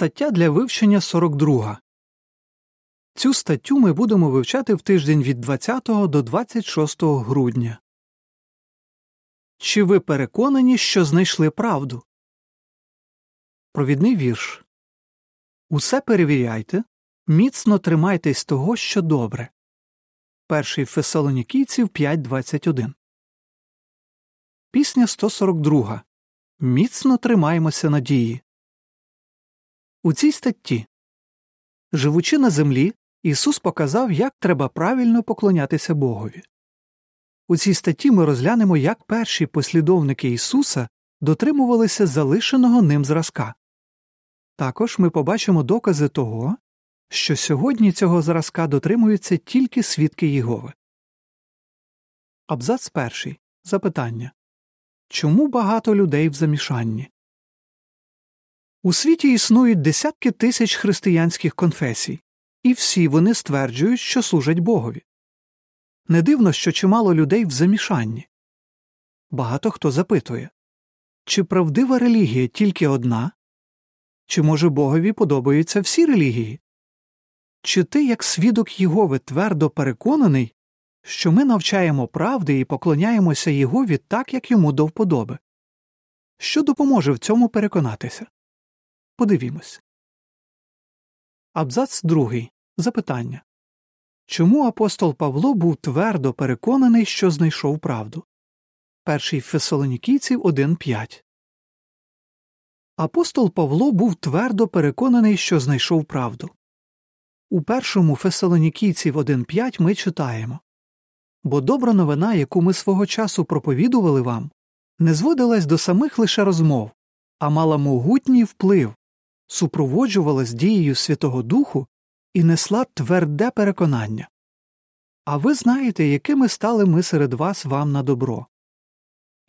Стаття для вивчення 42. Цю статтю ми будемо вивчати в тиждень від 20 до 26 грудня. Чи ви переконані, що знайшли правду? Провідний вірш. Усе перевіряйте. Міцно тримайтесь того, що добре. Перший Фесалонікійців 5.21. Пісня 142. Міцно тримаємося надії. У цій статті, живучи на землі, Ісус показав, як треба правильно поклонятися Богові. У цій статті ми розглянемо, як перші послідовники Ісуса дотримувалися залишеного ним зразка. Також ми побачимо докази того, що сьогодні цього зразка дотримуються тільки свідки Єгови. Абзац перший. Запитання Чому багато людей в замішанні? У світі існують десятки тисяч християнських конфесій, і всі вони стверджують, що служать Богові. Не дивно, що чимало людей в замішанні. Багато хто запитує чи правдива релігія тільки одна? Чи, може, Богові подобаються всі релігії? Чи ти, як свідок Єгови, твердо переконаний, що ми навчаємо правди і поклоняємося Єгові так, як йому до вподоби? Що допоможе в цьому переконатися? Подивімось. Абзац другий. Запитання Чому апостол Павло був твердо переконаний, що знайшов правду? Перший Фесалонікійців 1.5 Апостол Павло був твердо переконаний, що знайшов правду. У першому Фесалонікійців 1.5 ми читаємо Бо добра новина, яку ми свого часу проповідували вам, не зводилась до самих лише розмов, а мала могутній вплив, супроводжувалась дією Святого Духу і несла тверде переконання. А ви знаєте, якими стали ми серед вас вам на добро.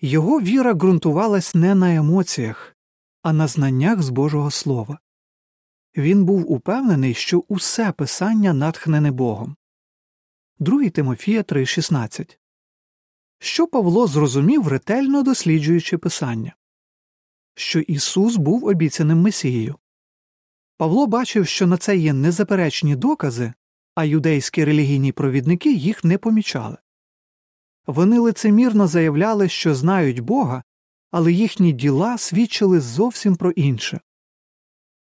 Його віра ґрунтувалась не на емоціях, а на знаннях з Божого Слова. Він був упевнений, що усе писання натхнене Богом. 2 Тимофія 3.16 Що Павло зрозумів, ретельно досліджуючи писання, що Ісус був обіцяним Месією. Павло бачив, що на це є незаперечні докази, а юдейські релігійні провідники їх не помічали. Вони лицемірно заявляли, що знають Бога, але їхні діла свідчили зовсім про інше.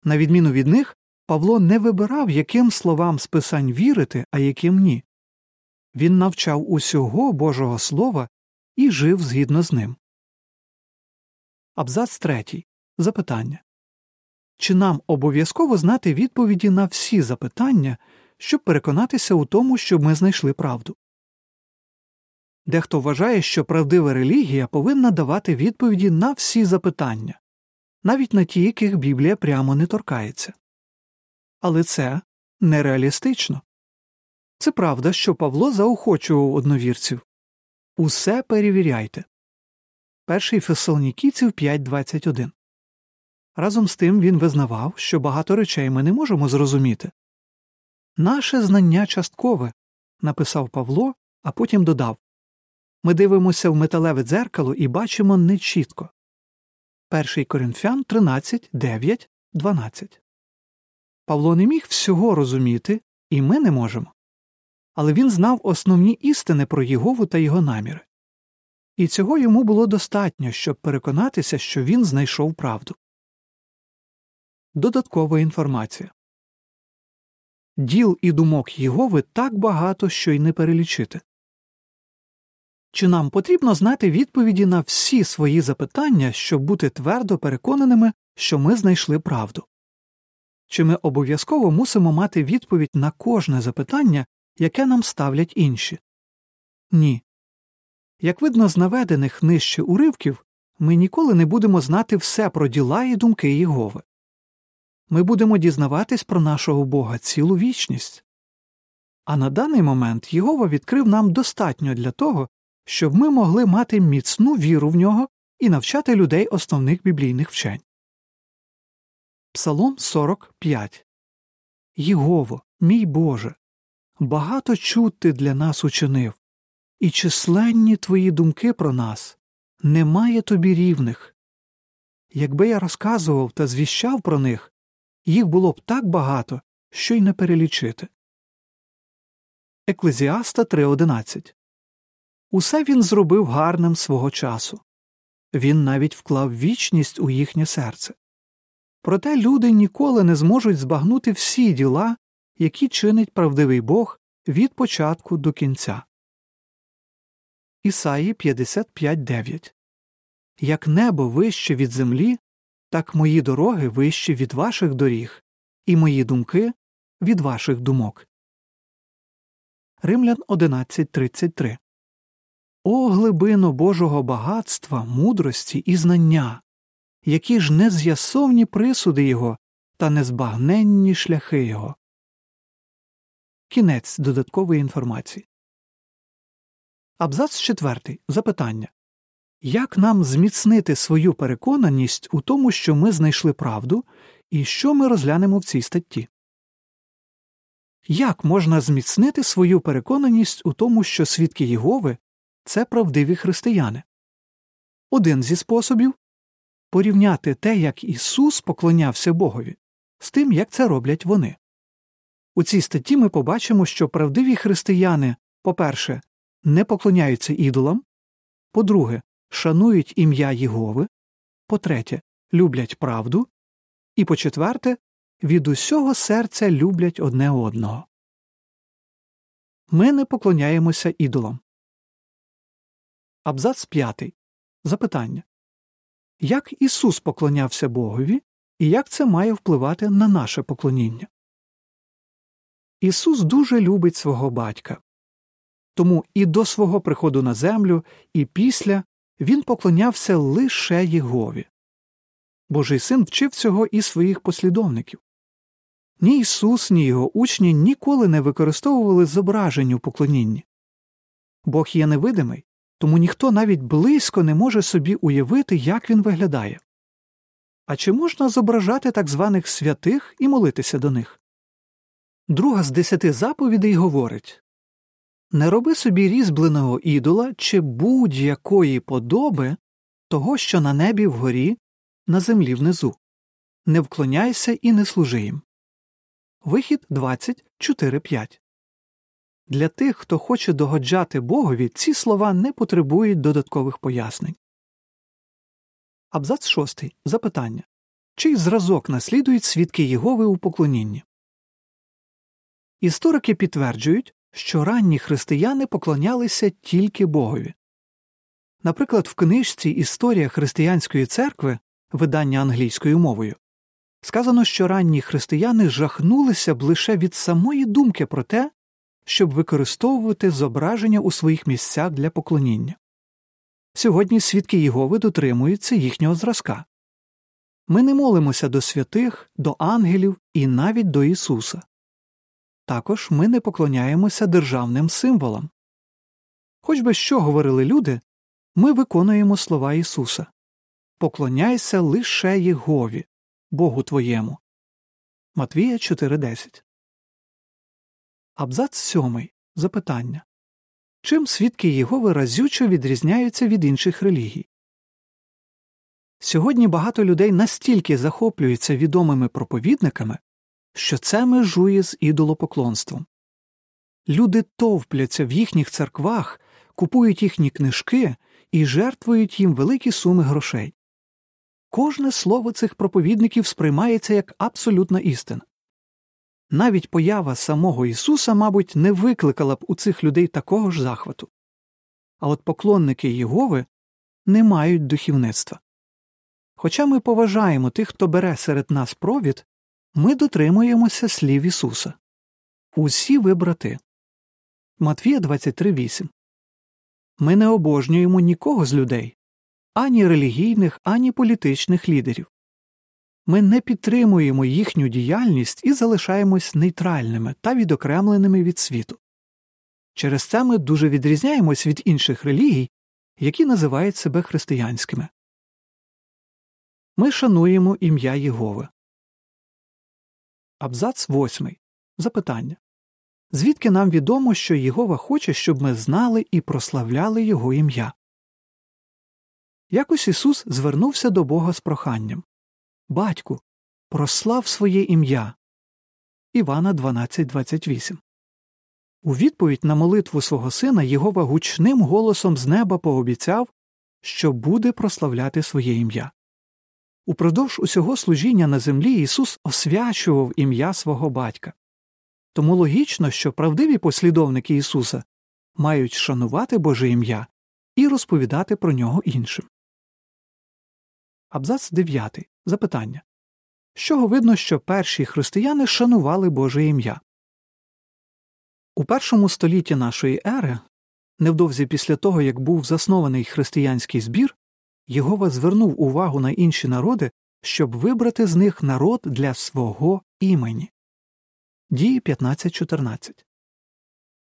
На відміну від них, Павло не вибирав, яким словам з писань вірити, а яким ні. Він навчав усього Божого Слова і жив згідно з ним. Абзац третій. Запитання Чи нам обов'язково знати відповіді на всі запитання, щоб переконатися у тому, щоб ми знайшли правду? Дехто вважає, що правдива релігія повинна давати відповіді на всі запитання, навіть на ті, яких Біблія прямо не торкається. Але це нереалістично. Це правда, що Павло заохочував одновірців Усе перевіряйте. Перший Фесалонікійців 5.21 Разом з тим він визнавав, що багато речей ми не можемо зрозуміти. Наше знання часткове, написав Павло, а потім додав Ми дивимося в металеве дзеркало і бачимо нечітко. Перший Коринфян 13, 9, 12 Павло не міг всього розуміти, і ми не можемо. Але він знав основні істини про Єгову та його наміри. І цього йому було достатньо, щоб переконатися, що він знайшов правду. Додаткова інформація Діл і думок Єгови так багато, що й не перелічити. Чи нам потрібно знати відповіді на всі свої запитання, щоб бути твердо переконаними, що ми знайшли правду? Чи ми обов'язково мусимо мати відповідь на кожне запитання, яке нам ставлять інші? Ні. Як видно з наведених нижче уривків, ми ніколи не будемо знати все про діла і думки Єгови. Ми будемо дізнаватись про нашого Бога цілу вічність. А на даний момент Єгова відкрив нам достатньо для того, щоб ми могли мати міцну віру в нього і навчати людей основних біблійних вчень. Псалом 45 Єгово, мій Боже, багато чуд ти для нас учинив, і численні твої думки про нас немає тобі рівних. Якби я розказував та звіщав про них, їх було б так багато, що й не перелічити. Еклезіаста 3.11 Усе він зробив гарним свого часу. Він навіть вклав вічність у їхнє серце. Проте люди ніколи не зможуть збагнути всі діла, які чинить правдивий Бог від початку до кінця. Ісаї 55.9 Як небо вище від землі, так мої дороги вищі від ваших доріг, і мої думки від ваших думок. Римлян 11.33 О глибино Божого багатства, мудрості і знання, які ж нез'ясовні присуди Його та незбагненні шляхи Його. Кінець додаткової інформації. Абзац 4. Запитання Як нам зміцнити свою переконаність у тому, що ми знайшли правду, і що ми розглянемо в цій статті? Як можна зміцнити свою переконаність у тому, що свідки Єгови це правдиві християни? Один зі способів порівняти те, як Ісус поклонявся Богові, з тим, як це роблять вони. У цій статті ми побачимо, що правдиві християни, по перше, не поклоняються ідолам, по друге, шанують ім'я Єгови, по третє, люблять правду, і по четверте, від усього серця люблять одне одного. Ми не поклоняємося ідолам. Абзац 5. Запитання Як Ісус поклонявся Богові і як це має впливати на наше поклоніння? Ісус дуже любить свого батька. Тому і до свого приходу на землю, і після він поклонявся лише Єгові. Божий син вчив цього і своїх послідовників. Ні Ісус, ні його учні ніколи не використовували зображень у поклонінні. Бог є невидимий, тому ніхто навіть близько не може собі уявити, як він виглядає. А чи можна зображати так званих святих і молитися до них? Друга з десяти заповідей говорить Не роби собі різьбленого ідола чи будь-якої подоби того, що на небі вгорі, на землі внизу. Не вклоняйся і не служи їм. Вихід 24.5 Для тих, хто хоче догоджати Богові, ці слова не потребують додаткових пояснень. Абзац 6. Запитання Чий зразок наслідують свідки Єгови у поклонінні? Історики підтверджують, що ранні християни поклонялися тільки Богові. Наприклад, в книжці Історія християнської церкви, видання англійською мовою, сказано, що ранні християни жахнулися б лише від самої думки про те, щоб використовувати зображення у своїх місцях для поклоніння. Сьогодні свідки Єгови дотримуються їхнього зразка. Ми не молимося до святих, до ангелів і навіть до Ісуса. Також ми не поклоняємося державним символам. Хоч би що говорили люди, ми виконуємо слова Ісуса Поклоняйся лише Єгові, Богу твоєму. Матвія 4.10. Абзац 7. Запитання Чим свідки Єгови разючо відрізняються від інших релігій? Сьогодні багато людей настільки захоплюються відомими проповідниками, що це межує з ідолопоклонством. Люди товпляться в їхніх церквах, купують їхні книжки і жертвують їм великі суми грошей. Кожне слово цих проповідників сприймається як абсолютна істина. Навіть поява самого Ісуса, мабуть, не викликала б у цих людей такого ж захвату. А от поклонники Єгови не мають духівництва. Хоча ми поважаємо тих, хто бере серед нас провід, ми дотримуємося слів Ісуса. Усі ви брати. Матвія 23.8 Ми не обожнюємо нікого з людей ані релігійних, ані політичних лідерів. Ми не підтримуємо їхню діяльність і залишаємось нейтральними та відокремленими від світу. Через це ми дуже відрізняємось від інших релігій, які називають себе християнськими. Ми шануємо ім'я Єгови. Абзац 8. Запитання Звідки нам відомо, що Єгова хоче, щоб ми знали і прославляли Його ім'я? Якось Ісус звернувся до Бога з проханням Батьку, прослав своє ім'я. Івана 12.28 У відповідь на молитву свого сина Єгова гучним голосом з неба пообіцяв, що буде прославляти своє ім'я. Упродовж усього служіння на землі Ісус освячував ім'я свого батька. Тому логічно, що правдиві послідовники Ісуса мають шанувати Боже ім'я і розповідати про нього іншим. Абзац 9. Запитання з чого видно, що перші християни шанували Боже ім'я. У першому столітті нашої ери, невдовзі після того як був заснований християнський збір, Єгова звернув увагу на інші народи, щоб вибрати з них народ для свого імені. Дії 15.14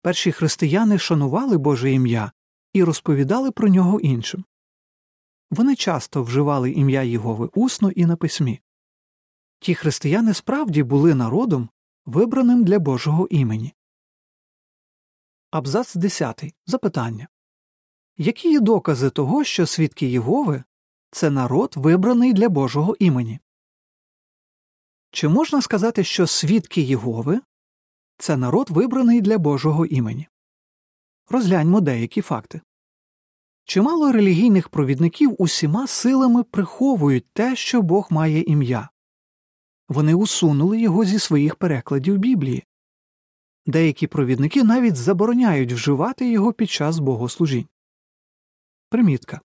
Перші християни шанували Боже ім'я і розповідали про нього іншим. Вони часто вживали ім'я Єгови усно і на письмі. Ті християни справді були народом, вибраним для Божого імені. Абзац 10. Запитання Які є докази того, що свідки Єгови це народ, вибраний для Божого імені? Чи можна сказати, що свідки Єгови це народ, вибраний для Божого імені? Розгляньмо деякі факти. Чимало релігійних провідників усіма силами приховують те, що Бог має ім'я. Вони усунули його зі своїх перекладів Біблії. Деякі провідники навіть забороняють вживати його під час богослужінь. Примітка.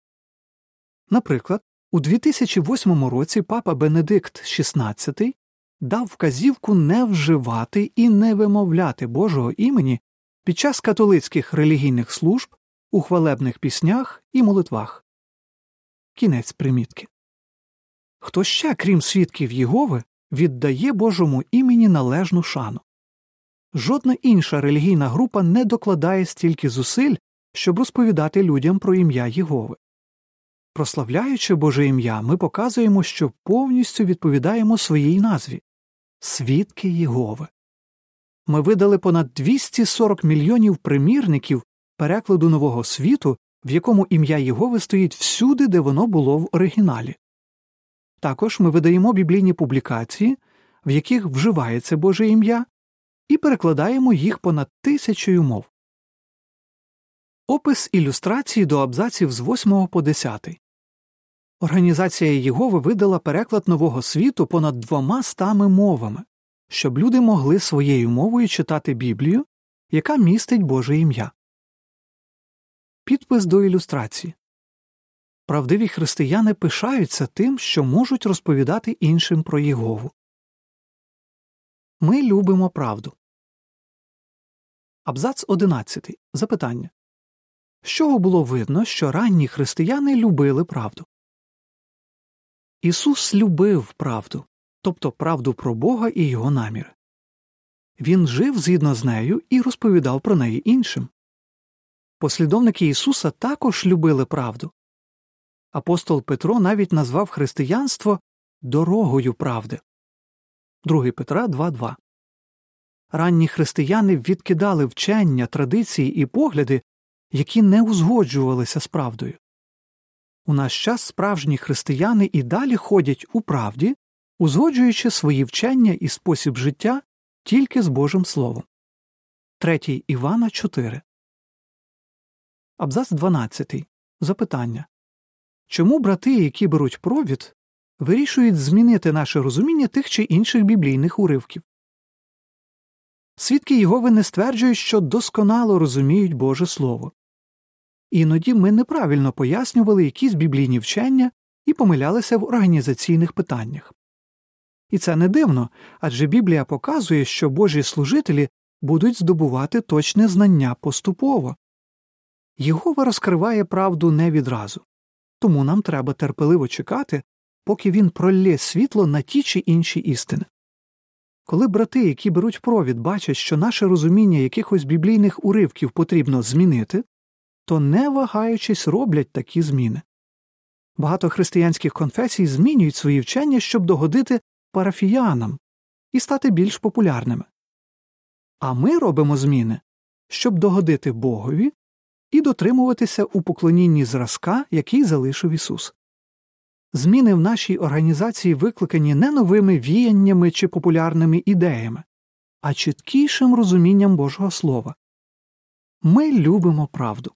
Наприклад, у 2008 році папа Бенедикт XVI дав вказівку не вживати і не вимовляти Божого імені під час католицьких релігійних служб, у хвалебних піснях і молитвах. Кінець примітки. Хто ще, крім свідків Єгови, віддає Божому імені належну шану. Жодна інша релігійна група не докладає стільки зусиль, щоб розповідати людям про ім'я Єгови. Прославляючи Боже ім'я, ми показуємо, що повністю відповідаємо своїй назві свідки Єгови. Ми видали понад 240 мільйонів примірників перекладу нового світу, в якому ім'я Єгови стоїть всюди, де воно було в оригіналі. Також ми видаємо біблійні публікації, в яких вживається Боже ім'я, і перекладаємо їх понад тисячою мов. Опис ілюстрації до абзаців з 8 по 10. Організація Єгови видала переклад нового світу понад двома стами мовами, щоб люди могли своєю мовою читати Біблію, яка містить Боже ім'я. Підпис до ілюстрації Правдиві християни пишаються тим, що можуть розповідати іншим про Єгову. Ми любимо правду. Абзац 11. Запитання З чого було видно, що ранні християни любили правду? Ісус любив правду, тобто правду про Бога і його наміри. Він жив згідно з нею і розповідав про неї іншим. Послідовники Ісуса також любили правду. Апостол Петро навіть назвав християнство дорогою правди. 2 Петра 2.2 Ранні християни відкидали вчення, традиції і погляди, які не узгоджувалися з правдою. У наш час справжні християни і далі ходять у правді, узгоджуючи свої вчення і спосіб життя тільки з Божим Словом. 3 Івана 4 Абзац 12. Запитання Чому брати, які беруть провід, вирішують змінити наше розуміння тих чи інших біблійних уривків? Свідки Єгови не стверджують, що досконало розуміють Боже Слово. Іноді ми неправильно пояснювали якісь біблійні вчення і помилялися в організаційних питаннях. І це не дивно адже Біблія показує, що Божі служителі будуть здобувати точне знання поступово. Єгова розкриває правду не відразу, тому нам треба терпеливо чекати, поки він пролє світло на ті чи інші істини. Коли брати, які беруть провід, бачать, що наше розуміння якихось біблійних уривків потрібно змінити, то не вагаючись роблять такі зміни. Багато християнських конфесій змінюють свої вчення, щоб догодити парафіянам і стати більш популярними. А ми робимо зміни, щоб догодити Богові і дотримуватися у поклонінні зразка, який залишив Ісус. Зміни в нашій організації викликані не новими віяннями чи популярними ідеями, а чіткішим розумінням Божого Слова. Ми любимо правду.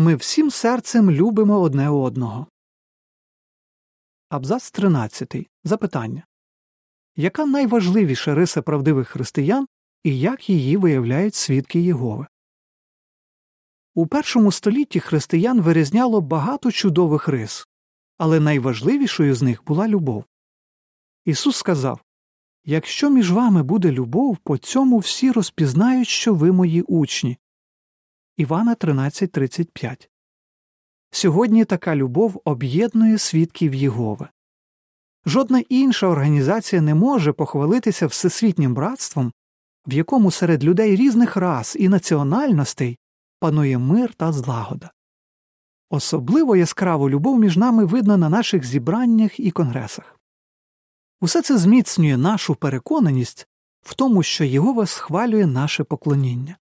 Ми всім серцем любимо одне одного. Абзац 13. Запитання Яка найважливіша риса правдивих християн і як її виявляють свідки Єгови? У першому столітті християн вирізняло багато чудових рис, але найважливішою з них була любов. Ісус сказав Якщо між вами буде любов, по цьому всі розпізнають, що ви мої учні. Івана 13.35 Сьогодні така любов об'єднує свідків Єгови. Жодна інша організація не може похвалитися всесвітнім братством, в якому серед людей різних рас і національностей панує мир та злагода. Особливо яскраву любов між нами видно на наших зібраннях і конгресах. Усе це зміцнює нашу переконаність в тому, що Єгова схвалює наше поклоніння.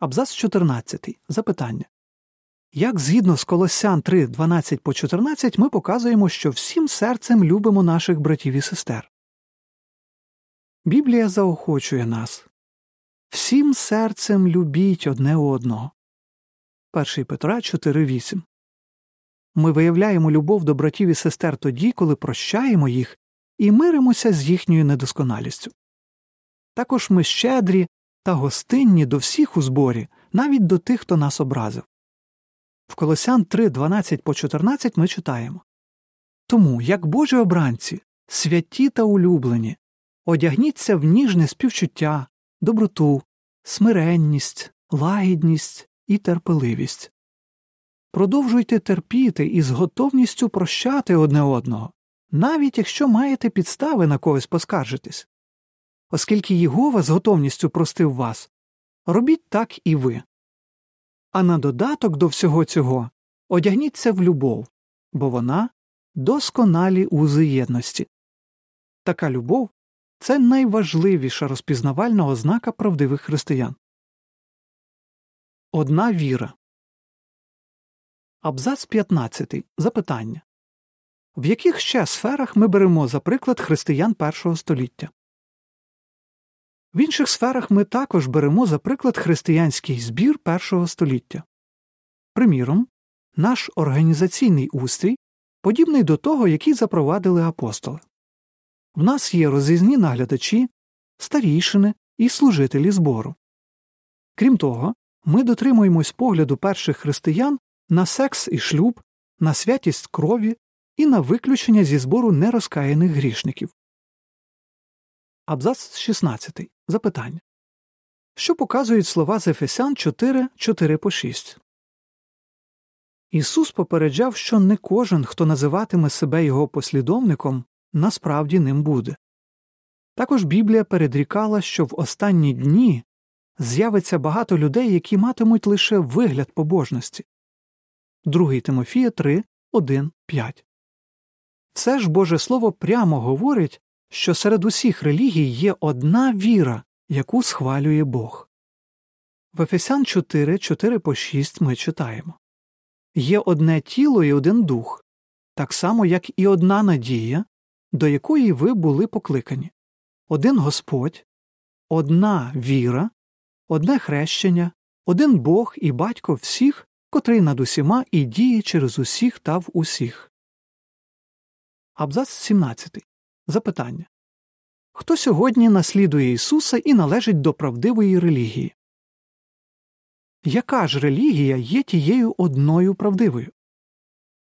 Абзац 14. Запитання Як згідно з Колосян 3, 12 по 14 ми показуємо, що всім серцем любимо наших братів і сестер. Біблія заохочує нас всім серцем любіть одне одного. 1 Петра 4.8 Ми виявляємо любов до братів і сестер тоді, коли прощаємо їх і миримося з їхньою недосконалістю. Також ми щедрі та гостинні до всіх у зборі, навіть до тих, хто нас образив. В Колосян 3, 12 по 14 ми читаємо Тому, як Божі обранці, святі та улюблені, одягніться в ніжне співчуття, доброту, смиренність, лагідність і терпеливість. Продовжуйте терпіти і з готовністю прощати одне одного, навіть якщо маєте підстави на когось поскаржитись. Оскільки Єгова з готовністю простив вас, робіть так і ви. А на додаток до всього цього одягніться в любов, бо вона досконалі узи єдності. Така любов це найважливіша розпізнавальна ознака правдивих християн. Одна віра. Абзац 15. Запитання В яких ще сферах ми беремо за приклад християн першого століття? В інших сферах ми також беремо за приклад християнський збір першого століття. Приміром, наш організаційний устрій подібний до того, який запровадили апостоли. В нас є розрізні наглядачі, старійшини і служителі збору. Крім того, ми дотримуємось погляду перших християн на секс і шлюб, на святість крові і на виключення зі збору нерозкаяних грішників. Абзац 16. Запитання Що показують слова з Ефесян 4, 4 по 6? Ісус попереджав, що не кожен, хто називатиме себе його послідовником, насправді ним буде. Також Біблія передрікала, що в останні дні з'явиться багато людей, які матимуть лише вигляд побожності. 2 Тимофія 3, 1, 5. Це ж Боже Слово прямо говорить, що серед усіх релігій є одна віра, яку схвалює Бог. В Ефесян 4, 4 по 6 ми читаємо Є одне тіло і один дух, так само, як і одна надія, до якої ви були покликані один Господь, одна віра, одне хрещення, один Бог і батько всіх, котрий над усіма і діє через усіх та в усіх. Абзац 17. Запитання Хто сьогодні наслідує Ісуса і належить до правдивої релігії? Яка ж релігія є тією одною правдивою?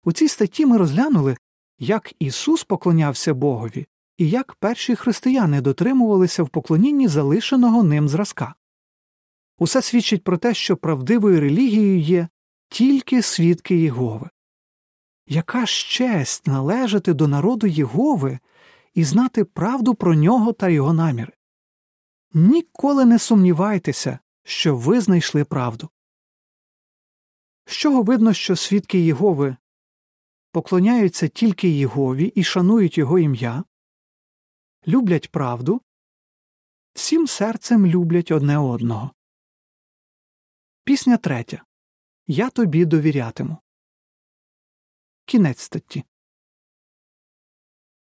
У цій статті ми розглянули, як Ісус поклонявся Богові і як перші християни дотримувалися в поклонінні залишеного ним зразка. Усе свідчить про те, що правдивою релігією є тільки свідки Єгови. Яка ж честь належати до народу Єгови і знати правду про нього та його наміри? Ніколи не сумнівайтеся, що ви знайшли правду. З чого видно, що свідки Єгови поклоняються тільки Єгові і шанують його ім'я, люблять правду, всім серцем люблять одне одного. Пісня третя Я тобі довірятиму. Кінець статті.